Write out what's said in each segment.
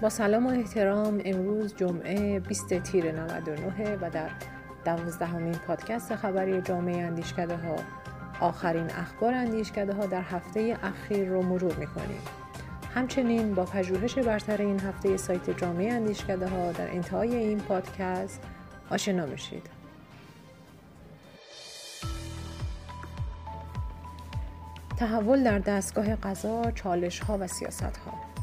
با سلام و احترام امروز جمعه 20 تیر 99 و در دوازدهمین پادکست خبری جامعه اندیشکده ها آخرین اخبار اندیشکده ها در هفته اخیر رو مرور می‌کنیم. همچنین با پژوهش برتر این هفته سایت جامعه اندیشکده ها در انتهای این پادکست آشنا میشید. تحول در دستگاه قضا، چالش ها و سیاست ها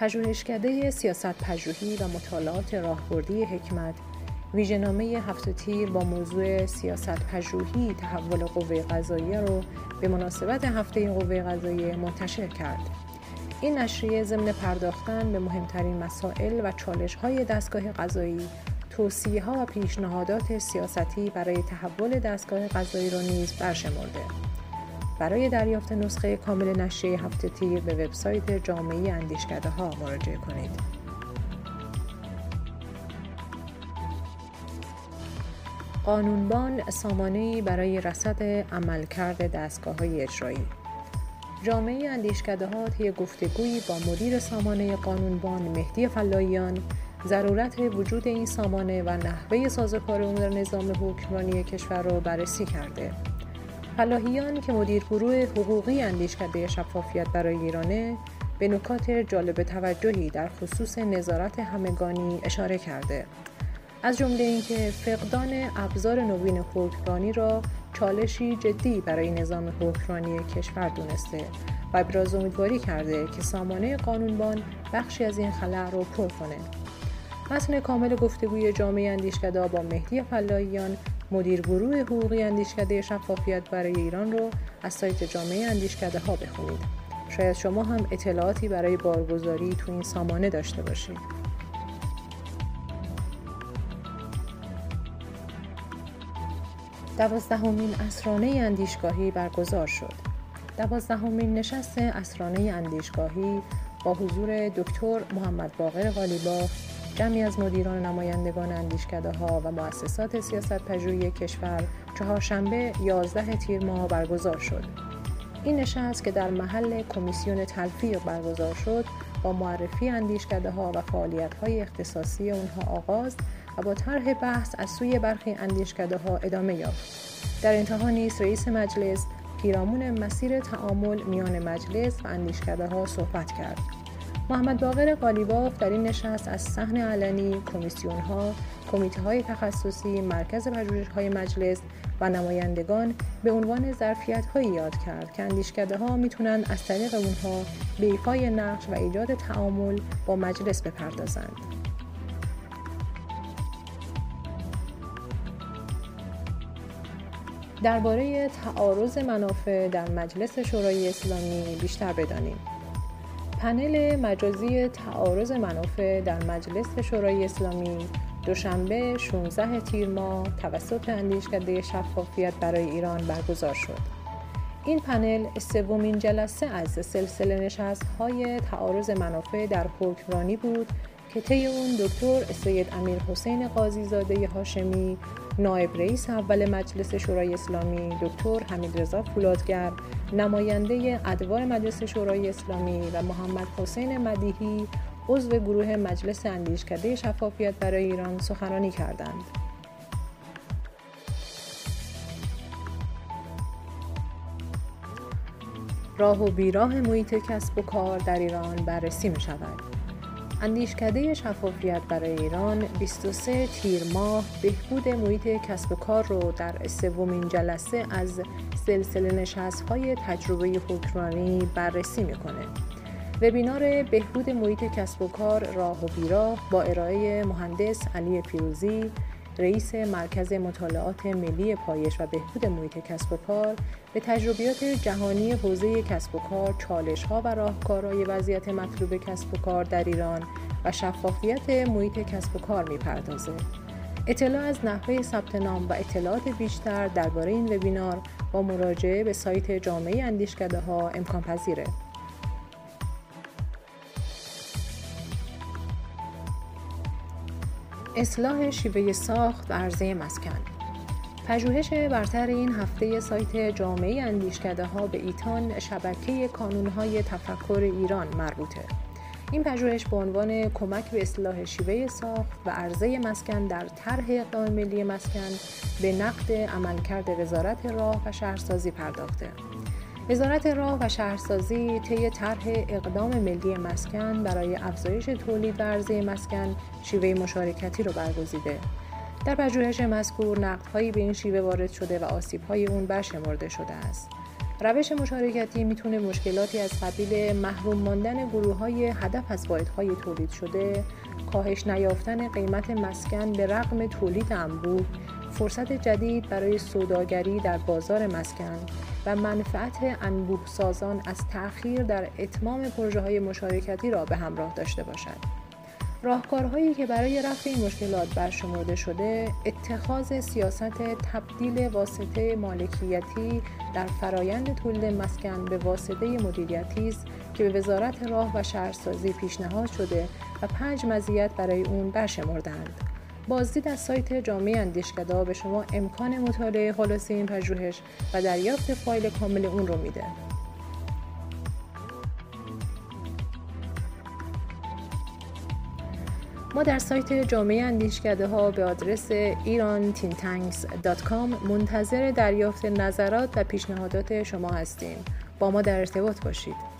پژوهشکده سیاست پژوهی و مطالعات راهبردی حکمت ویژهنامه هفت تیر با موضوع سیاست پژوهی تحول قوه قضاییه رو به مناسبت هفته قوه قضاییه منتشر کرد. این نشریه ضمن پرداختن به مهمترین مسائل و چالش های دستگاه قضایی توصیه ها و پیشنهادات سیاستی برای تحول دستگاه قضایی را نیز برشمرده. برای دریافت نسخه کامل نشریه هفته تیر به وبسایت جامعه اندیشکده ها مراجعه کنید. قانونبان سامانه برای رصد عملکرد دستگاه های اجرایی جامعه اندیشکده ها طی گفتگویی با مدیر سامانه قانونبان مهدی فلاییان ضرورت وجود این سامانه و نحوه سازوکار در نظام حکمرانی کشور را بررسی کرده فلاحیان که مدیر گروه حقوقی اندیشکده شفافیت برای ایرانه به نکات جالب توجهی در خصوص نظارت همگانی اشاره کرده. از جمله اینکه فقدان ابزار نوین حکمرانی را چالشی جدی برای نظام حکمرانی کشور دونسته و ابراز امیدواری کرده که سامانه قانونبان بخشی از این خلع را پر کنه. متن کامل گفتگوی جامعه اندیشکده با مهدی فلاحیان مدیر گروه حقوقی اندیشکده شفافیت برای ایران رو از سایت جامعه اندیشکده ها بخونید. شاید شما هم اطلاعاتی برای بارگذاری تو این سامانه داشته باشید. دوازدهمین اسرانه اندیشگاهی برگزار شد. دوازدهمین نشست اسرانه اندیشگاهی با حضور دکتر محمد باقر غالیباف جمعی از مدیران نمایندگان اندیشکده ها و مؤسسات سیاست پژوهی کشور چهارشنبه 11 تیر ماه برگزار شد. این نشست که در محل کمیسیون تلفیق برگزار شد با معرفی اندیشکده ها و فعالیت های اختصاصی اونها آغاز و با طرح بحث از سوی برخی اندیشکده ها ادامه یافت. در انتها نیز رئیس مجلس پیرامون مسیر تعامل میان مجلس و اندیشکده ها صحبت کرد. محمد باقر قالیباف در این نشست از صحن علنی کمیسیون ها، کمیته های تخصصی، مرکز پژوهش های مجلس و نمایندگان به عنوان ظرفیت هایی یاد کرد که اندیشکده ها می‌تونن از طریق اونها به ایفای نقش و ایجاد تعامل با مجلس بپردازند. درباره تعارض منافع در مجلس شورای اسلامی بیشتر بدانیم. پنل مجازی تعارض منافع در مجلس شورای اسلامی دوشنبه 16 تیر ماه توسط اندیشکده شفافیت برای ایران برگزار شد. این پنل سومین جلسه از سلسله نشست های تعارض منافع در حکمرانی بود که طی اون دکتر سید امیر حسین قاضی زاده هاشمی نایب رئیس اول مجلس شورای اسلامی دکتر حمیدرضا فولادگر نماینده ادوار مجلس شورای اسلامی و محمد حسین مدیحی عضو گروه مجلس اندیشکده شفافیت برای ایران سخنرانی کردند. راه و بیراه محیط کسب و کار در ایران بررسی می شود. اندیشکده شفافیت برای ایران 23 تیر ماه بهبود محیط کسب و کار رو در سومین جلسه از سلسله نشست های تجربه حکمرانی بررسی می‌کنه. وبینار بهبود محیط کسب و کار راه و بیراه با ارائه مهندس علی پیروزی رئیس مرکز مطالعات ملی پایش و بهبود محیط کسب و کار به تجربیات جهانی حوزه کسب و کار، چالش ها و راهکارهای وضعیت مطلوب کسب و کار در ایران و شفافیت محیط کسب و کار می‌پردازه. اطلاع از نحوه ثبت نام و اطلاعات بیشتر درباره این وبینار با مراجعه به سایت جامعه اندیشکده ها امکان پذیره. اصلاح شیوه ساخت و عرضه مسکن پژوهش برتر این هفته سایت جامعه اندیشکده ها به ایتان شبکه کانونهای تفکر ایران مربوطه. این پژوهش به عنوان کمک به اصلاح شیوه ساخت و عرضه مسکن در طرح اقدام ملی مسکن به نقد عملکرد وزارت راه و شهرسازی پرداخته. وزارت راه و شهرسازی طی طرح اقدام ملی مسکن برای افزایش تولید و عرضه مسکن شیوه مشارکتی را برگزیده. در پژوهش مذکور نقدهایی به این شیوه وارد شده و آسیبهای اون برشمرده شده است. روش مشارکتی می‌تونه مشکلاتی از قبیل محروم ماندن گروه های هدف از واحدهای تولید شده، کاهش نیافتن قیمت مسکن به رغم تولید انبوه، فرصت جدید برای سوداگری در بازار مسکن و منفعت انبوه سازان از تأخیر در اتمام پروژه های مشارکتی را به همراه داشته باشد. راهکارهایی که برای رفع این مشکلات برشمرده شده اتخاذ سیاست تبدیل واسطه مالکیتی در فرایند تولید مسکن به واسطه مدیریتی است که به وزارت راه و شهرسازی پیشنهاد شده و پنج مزیت برای اون برشمردند بازدید از سایت جامعه اندیشکده به شما امکان مطالعه خلاصه این پژوهش و دریافت فایل کامل اون رو میده ما در سایت جامعه اندیشکده ها به آدرس irantintanks.com منتظر دریافت نظرات و پیشنهادات شما هستیم. با ما در ارتباط باشید.